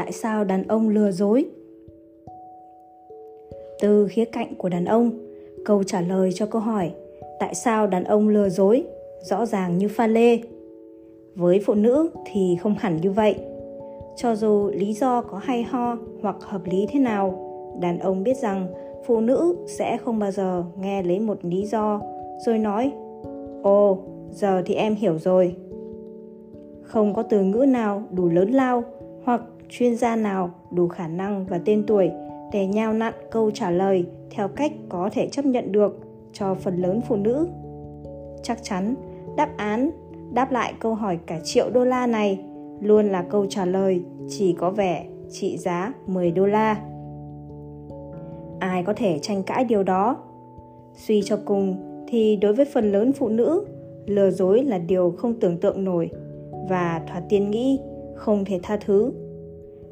tại sao đàn ông lừa dối? Từ khía cạnh của đàn ông, câu trả lời cho câu hỏi, tại sao đàn ông lừa dối? Rõ ràng như pha lê. Với phụ nữ thì không hẳn như vậy. Cho dù lý do có hay ho hoặc hợp lý thế nào, đàn ông biết rằng phụ nữ sẽ không bao giờ nghe lấy một lý do, rồi nói, ồ, giờ thì em hiểu rồi. Không có từ ngữ nào đủ lớn lao hoặc chuyên gia nào đủ khả năng và tên tuổi để nhao nặn câu trả lời theo cách có thể chấp nhận được cho phần lớn phụ nữ chắc chắn đáp án đáp lại câu hỏi cả triệu đô la này luôn là câu trả lời chỉ có vẻ trị giá 10 đô la. Ai có thể tranh cãi điều đó? Suy cho cùng thì đối với phần lớn phụ nữ, lừa dối là điều không tưởng tượng nổi và thoạt tiên nghĩ không thể tha thứ.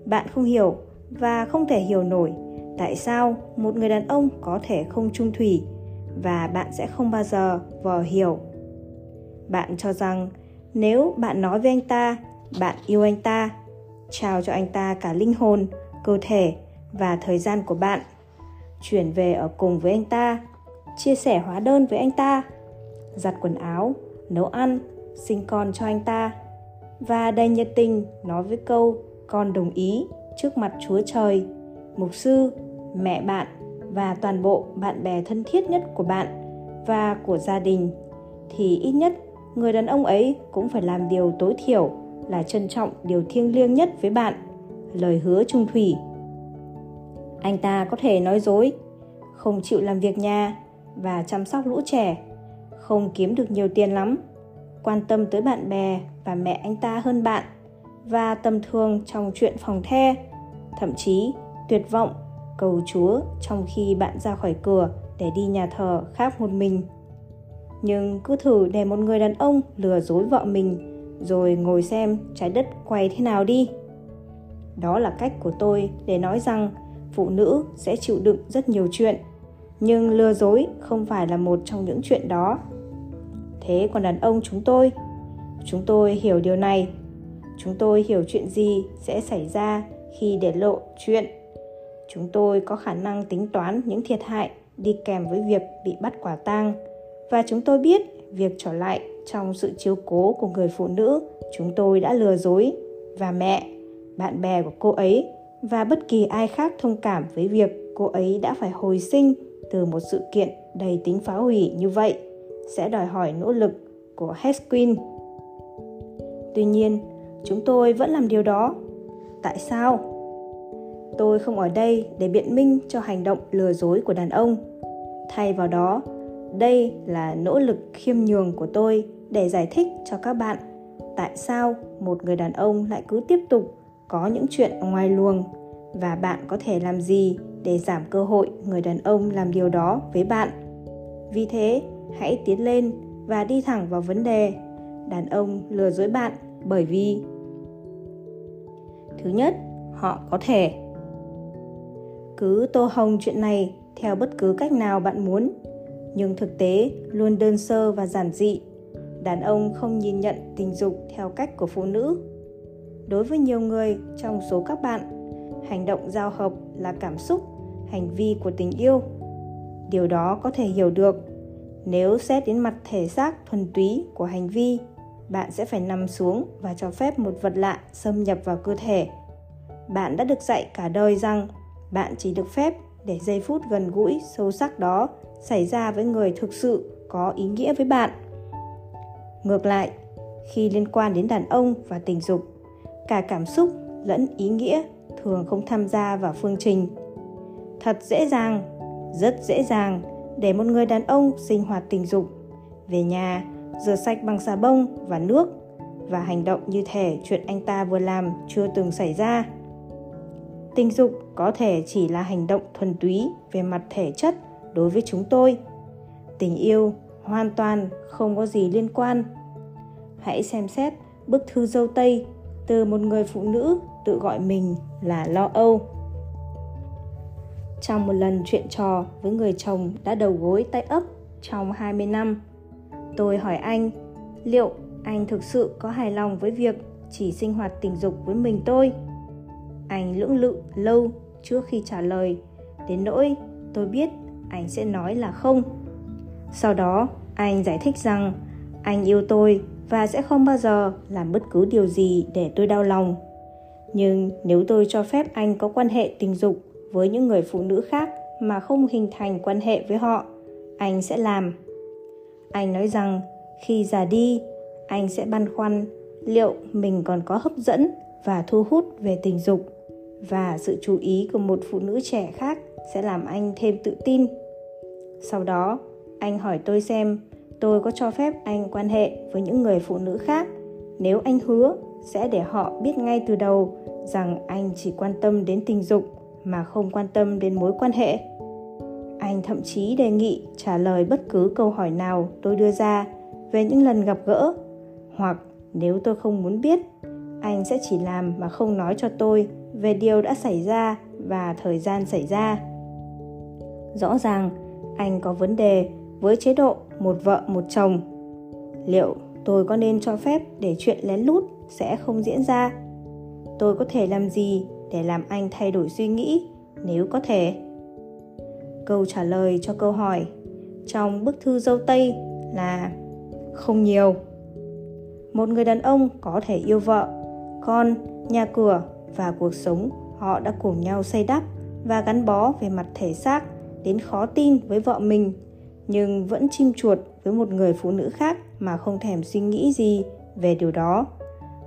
Bạn không hiểu và không thể hiểu nổi tại sao một người đàn ông có thể không trung thủy và bạn sẽ không bao giờ vò hiểu. Bạn cho rằng nếu bạn nói với anh ta, bạn yêu anh ta, trao cho anh ta cả linh hồn, cơ thể và thời gian của bạn, chuyển về ở cùng với anh ta, chia sẻ hóa đơn với anh ta, giặt quần áo, nấu ăn, sinh con cho anh ta và đầy nhiệt tình nói với câu, con đồng ý trước mặt chúa trời. Mục sư, mẹ bạn và toàn bộ bạn bè thân thiết nhất của bạn và của gia đình, thì ít nhất người đàn ông ấy cũng phải làm điều tối thiểu là trân trọng điều thiêng liêng nhất với bạn. Lời hứa trung thủy. Anh ta có thể nói dối, không chịu làm việc nhà và chăm sóc lũ trẻ, không kiếm được nhiều tiền lắm, quan tâm tới bạn bè và mẹ anh ta hơn bạn, và tầm thường trong chuyện phòng the, thậm chí tuyệt vọng cầu chúa trong khi bạn ra khỏi cửa để đi nhà thờ khác một mình. Nhưng cứ thử để một người đàn ông lừa dối vợ mình, rồi ngồi xem trái đất quay thế nào đi. Đó là cách của tôi để nói rằng phụ nữ sẽ chịu đựng rất nhiều chuyện, nhưng lừa dối không phải là một trong những chuyện đó. Thế còn đàn ông chúng tôi chúng tôi hiểu điều này. Chúng tôi hiểu chuyện gì sẽ xảy ra khi để lộ chuyện. Chúng tôi có khả năng tính toán những thiệt hại đi kèm với việc bị bắt quả tang. Và chúng tôi biết việc trở lại trong sự chiếu cố của người phụ nữ chúng tôi đã lừa dối. Và mẹ, bạn bè của cô ấy và bất kỳ ai khác thông cảm với việc cô ấy đã phải hồi sinh từ một sự kiện đầy tính phá hủy như vậy sẽ đòi hỏi nỗ lực của Hesquin. Tuy nhiên, chúng tôi vẫn làm điều đó. Tại sao? Tôi không ở đây để biện minh cho hành động lừa dối của đàn ông. Thay vào đó, đây là nỗ lực khiêm nhường của tôi để giải thích cho các bạn tại sao một người đàn ông lại cứ tiếp tục có những chuyện ngoài luồng và bạn có thể làm gì để giảm cơ hội người đàn ông làm điều đó với bạn vì thế hãy tiến lên và đi thẳng vào vấn đề đàn ông lừa dối bạn bởi vì thứ nhất, họ có thể cứ tô hồng chuyện này theo bất cứ cách nào bạn muốn, nhưng thực tế luôn đơn sơ và giản dị. Đàn ông không nhìn nhận tình dục theo cách của phụ nữ. Đối với nhiều người trong số các bạn, hành động giao hợp là cảm xúc, hành vi của tình yêu. Điều đó có thể hiểu được nếu xét đến mặt thể xác thuần túy của hành vi bạn sẽ phải nằm xuống và cho phép một vật lạ xâm nhập vào cơ thể. Bạn đã được dạy cả đời rằng bạn chỉ được phép để giây phút gần gũi, sâu sắc đó xảy ra với người thực sự có ý nghĩa với bạn. Ngược lại, khi liên quan đến đàn ông và tình dục, cả cảm xúc lẫn ý nghĩa thường không tham gia vào phương trình. Thật dễ dàng, rất dễ dàng để một người đàn ông sinh hoạt tình dục, về nhà rửa sạch bằng xà bông và nước và hành động như thể chuyện anh ta vừa làm chưa từng xảy ra. Tình dục có thể chỉ là hành động thuần túy về mặt thể chất đối với chúng tôi. Tình yêu hoàn toàn không có gì liên quan. Hãy xem xét bức thư dâu tây từ một người phụ nữ tự gọi mình là lo âu. Trong một lần chuyện trò với người chồng đã đầu gối tay ấp trong 20 năm. Tôi hỏi anh, liệu anh thực sự có hài lòng với việc chỉ sinh hoạt tình dục với mình tôi? anh lưỡng lự lâu trước khi trả lời đến nỗi tôi biết anh sẽ nói là không sau đó anh giải thích rằng anh yêu tôi và sẽ không bao giờ làm bất cứ điều gì để tôi đau lòng nhưng nếu tôi cho phép anh có quan hệ tình dục với những người phụ nữ khác mà không hình thành quan hệ với họ anh sẽ làm anh nói rằng, khi già đi, anh sẽ băn khoăn liệu mình còn có hấp dẫn và thu hút về tình dục. Và sự chú ý của một phụ nữ trẻ khác sẽ làm anh thêm tự tin. Sau đó, anh hỏi tôi xem, tôi có cho phép anh quan hệ với những người phụ nữ khác. Nếu anh hứa, sẽ để họ biết ngay từ đầu rằng anh chỉ quan tâm đến tình dục mà không quan tâm đến mối quan hệ anh thậm chí đề nghị trả lời bất cứ câu hỏi nào tôi đưa ra về những lần gặp gỡ. Hoặc nếu tôi không muốn biết, anh sẽ chỉ làm mà không nói cho tôi về điều đã xảy ra và thời gian xảy ra. Rõ ràng, anh có vấn đề với chế độ một vợ một chồng. Liệu tôi có nên cho phép để chuyện lén lút sẽ không diễn ra? Tôi có thể làm gì để làm anh thay đổi suy nghĩ nếu có thể? Câu trả lời cho câu hỏi trong bức thư dâu tây là không nhiều. Một người đàn ông có thể yêu vợ, con, nhà cửa và cuộc sống họ đã cùng nhau xây đắp và gắn bó về mặt thể xác đến khó tin với vợ mình, nhưng vẫn chim chuột với một người phụ nữ khác mà không thèm suy nghĩ gì về điều đó.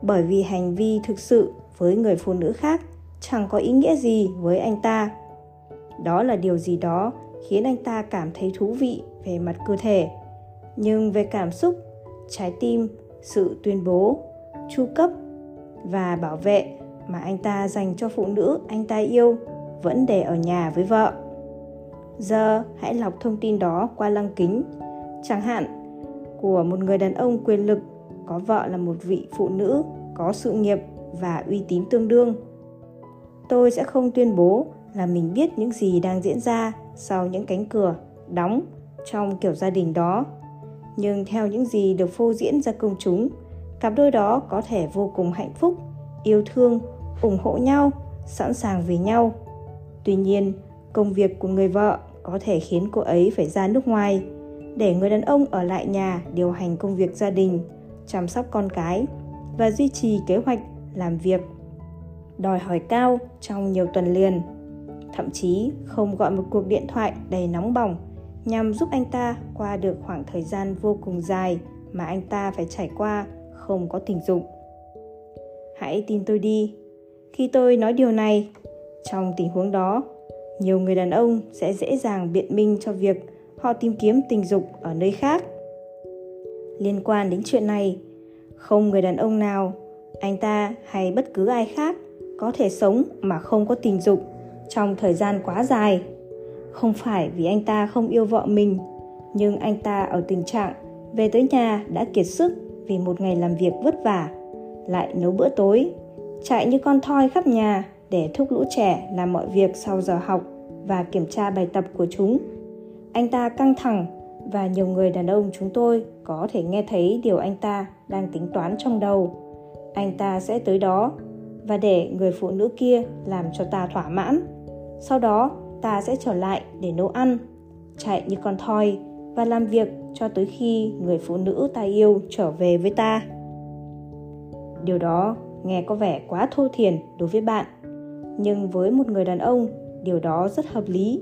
Bởi vì hành vi thực sự với người phụ nữ khác chẳng có ý nghĩa gì với anh ta đó là điều gì đó khiến anh ta cảm thấy thú vị về mặt cơ thể. Nhưng về cảm xúc, trái tim, sự tuyên bố, chu cấp và bảo vệ mà anh ta dành cho phụ nữ anh ta yêu vẫn để ở nhà với vợ. Giờ hãy lọc thông tin đó qua lăng kính. Chẳng hạn, của một người đàn ông quyền lực có vợ là một vị phụ nữ có sự nghiệp và uy tín tương đương. Tôi sẽ không tuyên bố là mình biết những gì đang diễn ra sau những cánh cửa đóng trong kiểu gia đình đó. Nhưng theo những gì được phô diễn ra công chúng, cặp đôi đó có thể vô cùng hạnh phúc, yêu thương, ủng hộ nhau, sẵn sàng vì nhau. Tuy nhiên, công việc của người vợ có thể khiến cô ấy phải ra nước ngoài để người đàn ông ở lại nhà điều hành công việc gia đình, chăm sóc con cái và duy trì kế hoạch làm việc, đòi hỏi cao trong nhiều tuần liền thậm chí không gọi một cuộc điện thoại đầy nóng bỏng nhằm giúp anh ta qua được khoảng thời gian vô cùng dài mà anh ta phải trải qua không có tình dục. Hãy tin tôi đi. Khi tôi nói điều này, trong tình huống đó, nhiều người đàn ông sẽ dễ dàng biện minh cho việc họ tìm kiếm tình dục ở nơi khác. Liên quan đến chuyện này, không người đàn ông nào, anh ta hay bất cứ ai khác có thể sống mà không có tình dục trong thời gian quá dài. Không phải vì anh ta không yêu vợ mình, nhưng anh ta ở tình trạng về tới nhà đã kiệt sức vì một ngày làm việc vất vả, lại nấu bữa tối, chạy như con thoi khắp nhà để thúc lũ trẻ làm mọi việc sau giờ học và kiểm tra bài tập của chúng. Anh ta căng thẳng và nhiều người đàn ông chúng tôi có thể nghe thấy điều anh ta đang tính toán trong đầu. Anh ta sẽ tới đó và để người phụ nữ kia làm cho ta thỏa mãn sau đó, ta sẽ trở lại để nấu ăn, chạy như con thoi và làm việc cho tới khi người phụ nữ ta yêu trở về với ta. Điều đó nghe có vẻ quá thô thiển đối với bạn, nhưng với một người đàn ông, điều đó rất hợp lý.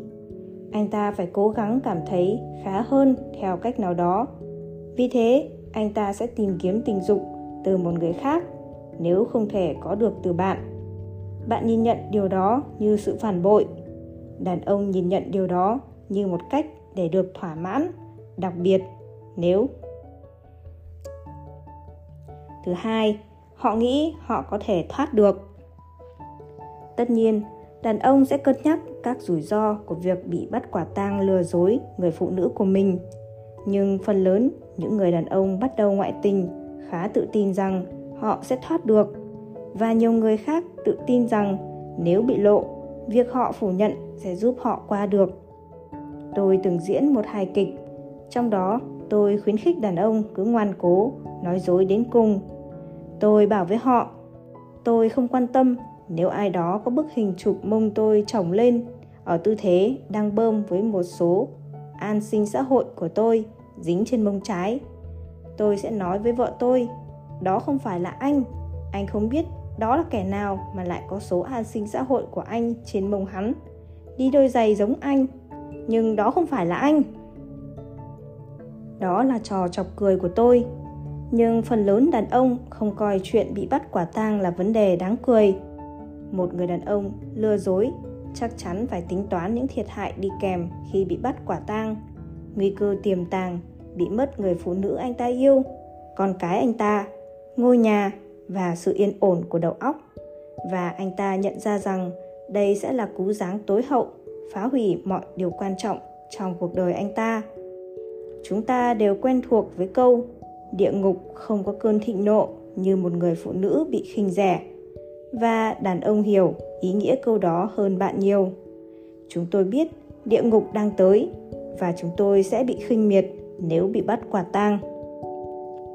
Anh ta phải cố gắng cảm thấy khá hơn theo cách nào đó. Vì thế, anh ta sẽ tìm kiếm tình dục từ một người khác, nếu không thể có được từ bạn bạn nhìn nhận điều đó như sự phản bội. Đàn ông nhìn nhận điều đó như một cách để được thỏa mãn, đặc biệt nếu thứ hai, họ nghĩ họ có thể thoát được. Tất nhiên, đàn ông sẽ cân nhắc các rủi ro của việc bị bắt quả tang lừa dối người phụ nữ của mình. Nhưng phần lớn những người đàn ông bắt đầu ngoại tình khá tự tin rằng họ sẽ thoát được và nhiều người khác tự tin rằng nếu bị lộ, việc họ phủ nhận sẽ giúp họ qua được. Tôi từng diễn một hài kịch, trong đó tôi khuyến khích đàn ông cứ ngoan cố, nói dối đến cùng. Tôi bảo với họ, tôi không quan tâm nếu ai đó có bức hình chụp mông tôi trồng lên ở tư thế đang bơm với một số an sinh xã hội của tôi dính trên mông trái. Tôi sẽ nói với vợ tôi, đó không phải là anh anh không biết đó là kẻ nào mà lại có số an sinh xã hội của anh trên mông hắn? Đi đôi giày giống anh, nhưng đó không phải là anh. Đó là trò chọc cười của tôi, nhưng phần lớn đàn ông không coi chuyện bị bắt quả tang là vấn đề đáng cười. Một người đàn ông lừa dối chắc chắn phải tính toán những thiệt hại đi kèm khi bị bắt quả tang. Nguy cơ tiềm tàng bị mất người phụ nữ anh ta yêu. Con cái anh ta, ngôi nhà và sự yên ổn của đầu óc. Và anh ta nhận ra rằng đây sẽ là cú giáng tối hậu, phá hủy mọi điều quan trọng trong cuộc đời anh ta. Chúng ta đều quen thuộc với câu, địa ngục không có cơn thịnh nộ như một người phụ nữ bị khinh rẻ. Và đàn ông hiểu ý nghĩa câu đó hơn bạn nhiều. Chúng tôi biết địa ngục đang tới và chúng tôi sẽ bị khinh miệt nếu bị bắt quả tang.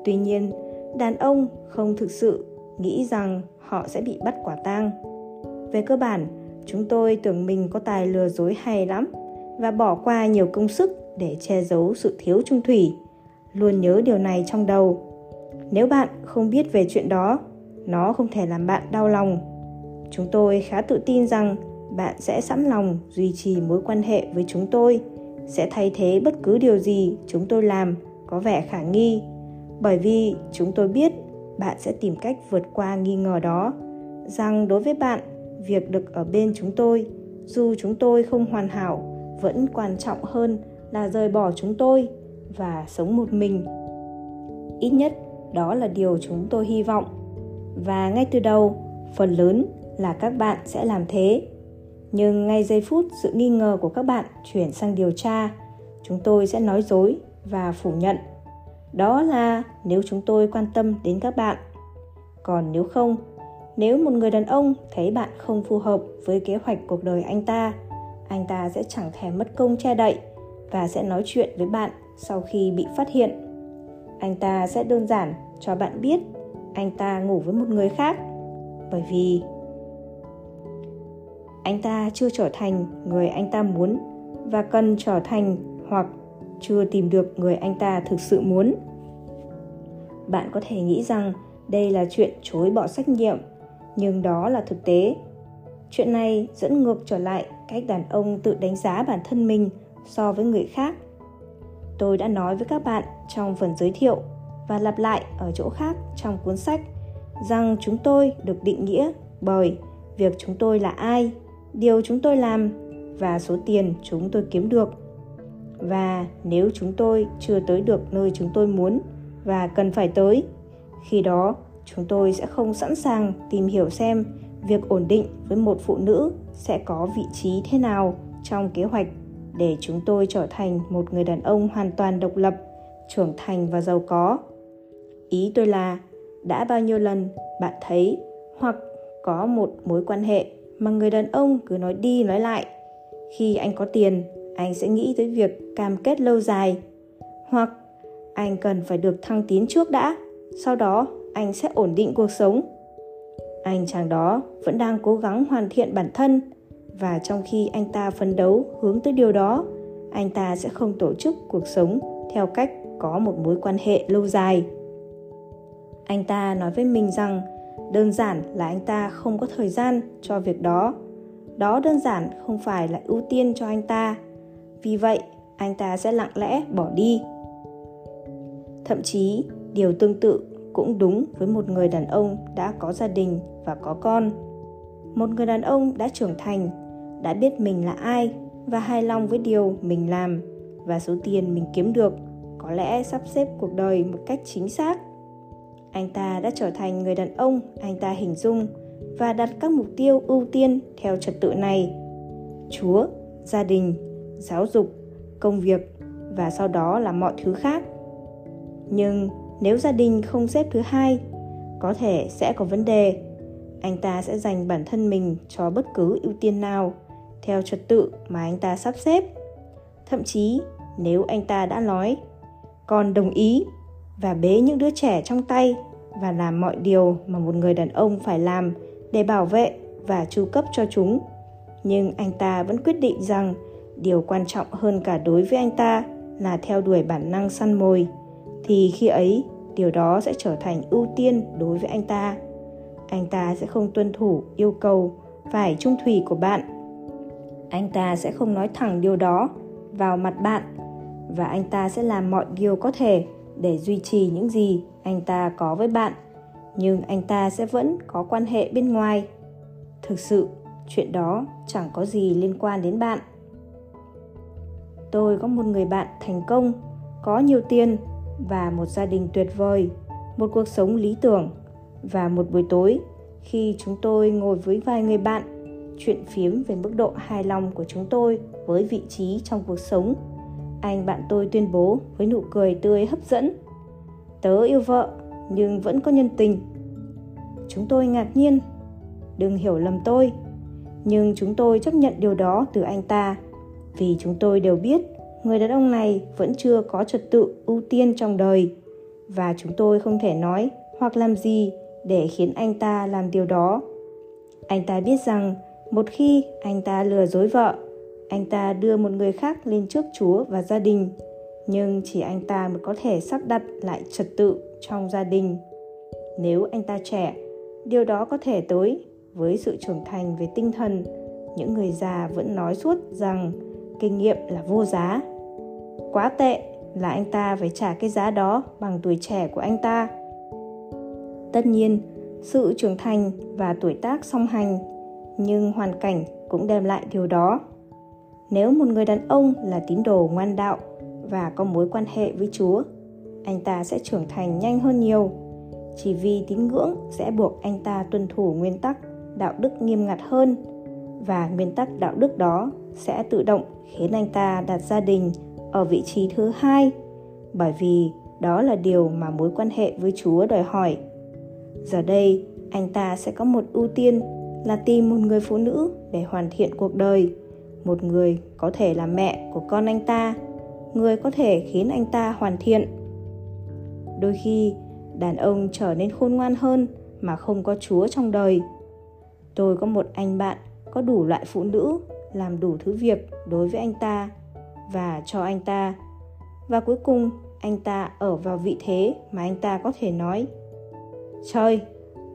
Tuy nhiên đàn ông không thực sự nghĩ rằng họ sẽ bị bắt quả tang. Về cơ bản, chúng tôi tưởng mình có tài lừa dối hay lắm và bỏ qua nhiều công sức để che giấu sự thiếu trung thủy. Luôn nhớ điều này trong đầu. Nếu bạn không biết về chuyện đó, nó không thể làm bạn đau lòng. Chúng tôi khá tự tin rằng bạn sẽ sẵn lòng duy trì mối quan hệ với chúng tôi, sẽ thay thế bất cứ điều gì chúng tôi làm có vẻ khả nghi bởi vì chúng tôi biết bạn sẽ tìm cách vượt qua nghi ngờ đó, rằng đối với bạn, việc được ở bên chúng tôi, dù chúng tôi không hoàn hảo, vẫn quan trọng hơn là rời bỏ chúng tôi và sống một mình. Ít nhất, đó là điều chúng tôi hy vọng. Và ngay từ đầu, phần lớn là các bạn sẽ làm thế. Nhưng ngay giây phút sự nghi ngờ của các bạn chuyển sang điều tra, chúng tôi sẽ nói dối và phủ nhận đó là nếu chúng tôi quan tâm đến các bạn. Còn nếu không, nếu một người đàn ông thấy bạn không phù hợp với kế hoạch cuộc đời anh ta anh ta sẽ chẳng thèm mất công che đậy và sẽ nói chuyện với bạn sau khi bị phát hiện. Anh ta sẽ đơn giản cho bạn biết anh ta ngủ với một người khác, bởi vì anh ta chưa trở thành người anh ta muốn và cần trở thành hoặc chưa tìm được người anh ta thực sự muốn. Bạn có thể nghĩ rằng đây là chuyện chối bỏ trách nhiệm, nhưng đó là thực tế. Chuyện này dẫn ngược trở lại cách đàn ông tự đánh giá bản thân mình so với người khác. Tôi đã nói với các bạn trong phần giới thiệu và lặp lại ở chỗ khác trong cuốn sách rằng chúng tôi được định nghĩa bởi việc chúng tôi là ai, điều chúng tôi làm và số tiền chúng tôi kiếm được và nếu chúng tôi chưa tới được nơi chúng tôi muốn và cần phải tới, khi đó chúng tôi sẽ không sẵn sàng tìm hiểu xem việc ổn định với một phụ nữ sẽ có vị trí thế nào trong kế hoạch để chúng tôi trở thành một người đàn ông hoàn toàn độc lập, trưởng thành và giàu có. Ý tôi là, đã bao nhiêu lần bạn thấy hoặc có một mối quan hệ mà người đàn ông cứ nói đi nói lại khi anh có tiền anh sẽ nghĩ tới việc cam kết lâu dài. Hoặc, anh cần phải được thăng tiến trước đã, sau đó anh sẽ ổn định cuộc sống. Anh chàng đó vẫn đang cố gắng hoàn thiện bản thân, và trong khi anh ta phấn đấu hướng tới điều đó, anh ta sẽ không tổ chức cuộc sống theo cách có một mối quan hệ lâu dài. Anh ta nói với mình rằng, đơn giản là anh ta không có thời gian cho việc đó. Đó đơn giản không phải là ưu tiên cho anh ta vì vậy, anh ta sẽ lặng lẽ bỏ đi. Thậm chí, điều tương tự cũng đúng với một người đàn ông đã có gia đình và có con. Một người đàn ông đã trưởng thành, đã biết mình là ai và hài lòng với điều mình làm và số tiền mình kiếm được, có lẽ sắp xếp cuộc đời một cách chính xác. Anh ta đã trở thành người đàn ông anh ta hình dung và đặt các mục tiêu ưu tiên theo trật tự này. Chúa, gia đình giáo dục, công việc và sau đó là mọi thứ khác. Nhưng nếu gia đình không xếp thứ hai, có thể sẽ có vấn đề. Anh ta sẽ dành bản thân mình cho bất cứ ưu tiên nào, theo trật tự mà anh ta sắp xếp. Thậm chí, nếu anh ta đã nói còn đồng ý và bế những đứa trẻ trong tay và làm mọi điều mà một người đàn ông phải làm để bảo vệ và chu cấp cho chúng. Nhưng anh ta vẫn quyết định rằng điều quan trọng hơn cả đối với anh ta là theo đuổi bản năng săn mồi, thì khi ấy, điều đó sẽ trở thành ưu tiên đối với anh ta. Anh ta sẽ không tuân thủ yêu cầu phải trung thủy của bạn. Anh ta sẽ không nói thẳng điều đó vào mặt bạn, và anh ta sẽ làm mọi điều có thể để duy trì những gì anh ta có với bạn. Nhưng anh ta sẽ vẫn có quan hệ bên ngoài. Thực sự, chuyện đó chẳng có gì liên quan đến bạn tôi có một người bạn thành công, có nhiều tiền và một gia đình tuyệt vời, một cuộc sống lý tưởng và một buổi tối khi chúng tôi ngồi với vài người bạn, chuyện phiếm về mức độ hài lòng của chúng tôi với vị trí trong cuộc sống. Anh bạn tôi tuyên bố với nụ cười tươi hấp dẫn, tớ yêu vợ, nhưng vẫn có nhân tình. Chúng tôi ngạc nhiên, đừng hiểu lầm tôi, nhưng chúng tôi chấp nhận điều đó từ anh ta vì chúng tôi đều biết, người đàn ông này vẫn chưa có trật tự ưu tiên trong đời. Và chúng tôi không thể nói hoặc làm gì để khiến anh ta làm điều đó. Anh ta biết rằng, một khi anh ta lừa dối vợ, anh ta đưa một người khác lên trước chúa và gia đình. Nhưng chỉ anh ta mới có thể sắp đặt lại trật tự trong gia đình. Nếu anh ta trẻ, điều đó có thể tới với sự trưởng thành về tinh thần. Những người già vẫn nói suốt rằng kinh nghiệm là vô giá. Quá tệ là anh ta phải trả cái giá đó bằng tuổi trẻ của anh ta. Tất nhiên, sự trưởng thành và tuổi tác song hành, nhưng hoàn cảnh cũng đem lại điều đó. Nếu một người đàn ông là tín đồ ngoan đạo và có mối quan hệ với chúa, anh ta sẽ trưởng thành nhanh hơn nhiều. Chỉ vì tín ngưỡng sẽ buộc anh ta tuân thủ nguyên tắc, đạo đức nghiêm ngặt hơn và nguyên tắc đạo đức đó sẽ tự động khiến anh ta đặt gia đình ở vị trí thứ hai, bởi vì đó là điều mà mối quan hệ với chúa đòi hỏi. Giờ đây, anh ta sẽ có một ưu tiên là tìm một người phụ nữ để hoàn thiện cuộc đời, một người có thể là mẹ của con anh ta, người có thể khiến anh ta hoàn thiện. Đôi khi, đàn ông trở nên khôn ngoan hơn mà không có chúa trong đời. Tôi có một anh bạn có đủ loại phụ nữ làm đủ thứ việc đối với anh ta và cho anh ta. Và cuối cùng, anh ta ở vào vị thế mà anh ta có thể nói, trời,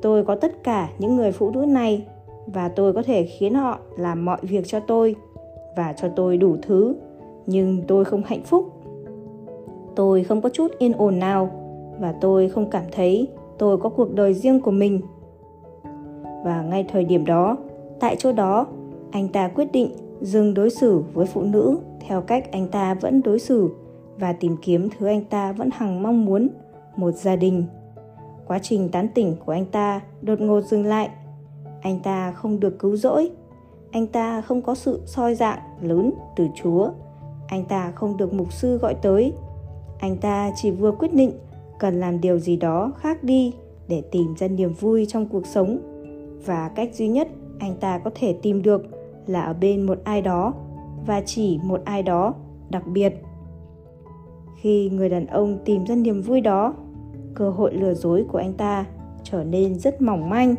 tôi có tất cả những người phụ nữ này và tôi có thể khiến họ làm mọi việc cho tôi và cho tôi đủ thứ, nhưng tôi không hạnh phúc. Tôi không có chút yên ổn nào và tôi không cảm thấy tôi có cuộc đời riêng của mình. Và ngay thời điểm đó tại chỗ đó, anh ta quyết định dừng đối xử với phụ nữ theo cách anh ta vẫn đối xử và tìm kiếm thứ anh ta vẫn hằng mong muốn, một gia đình. Quá trình tán tỉnh của anh ta đột ngột dừng lại. Anh ta không được cứu rỗi. Anh ta không có sự soi dạng lớn từ chúa. Anh ta không được mục sư gọi tới. Anh ta chỉ vừa quyết định cần làm điều gì đó khác đi để tìm ra niềm vui trong cuộc sống và cách duy nhất anh ta có thể tìm được là ở bên một ai đó và chỉ một ai đó đặc biệt. Khi người đàn ông tìm ra niềm vui đó, cơ hội lừa dối của anh ta trở nên rất mỏng manh.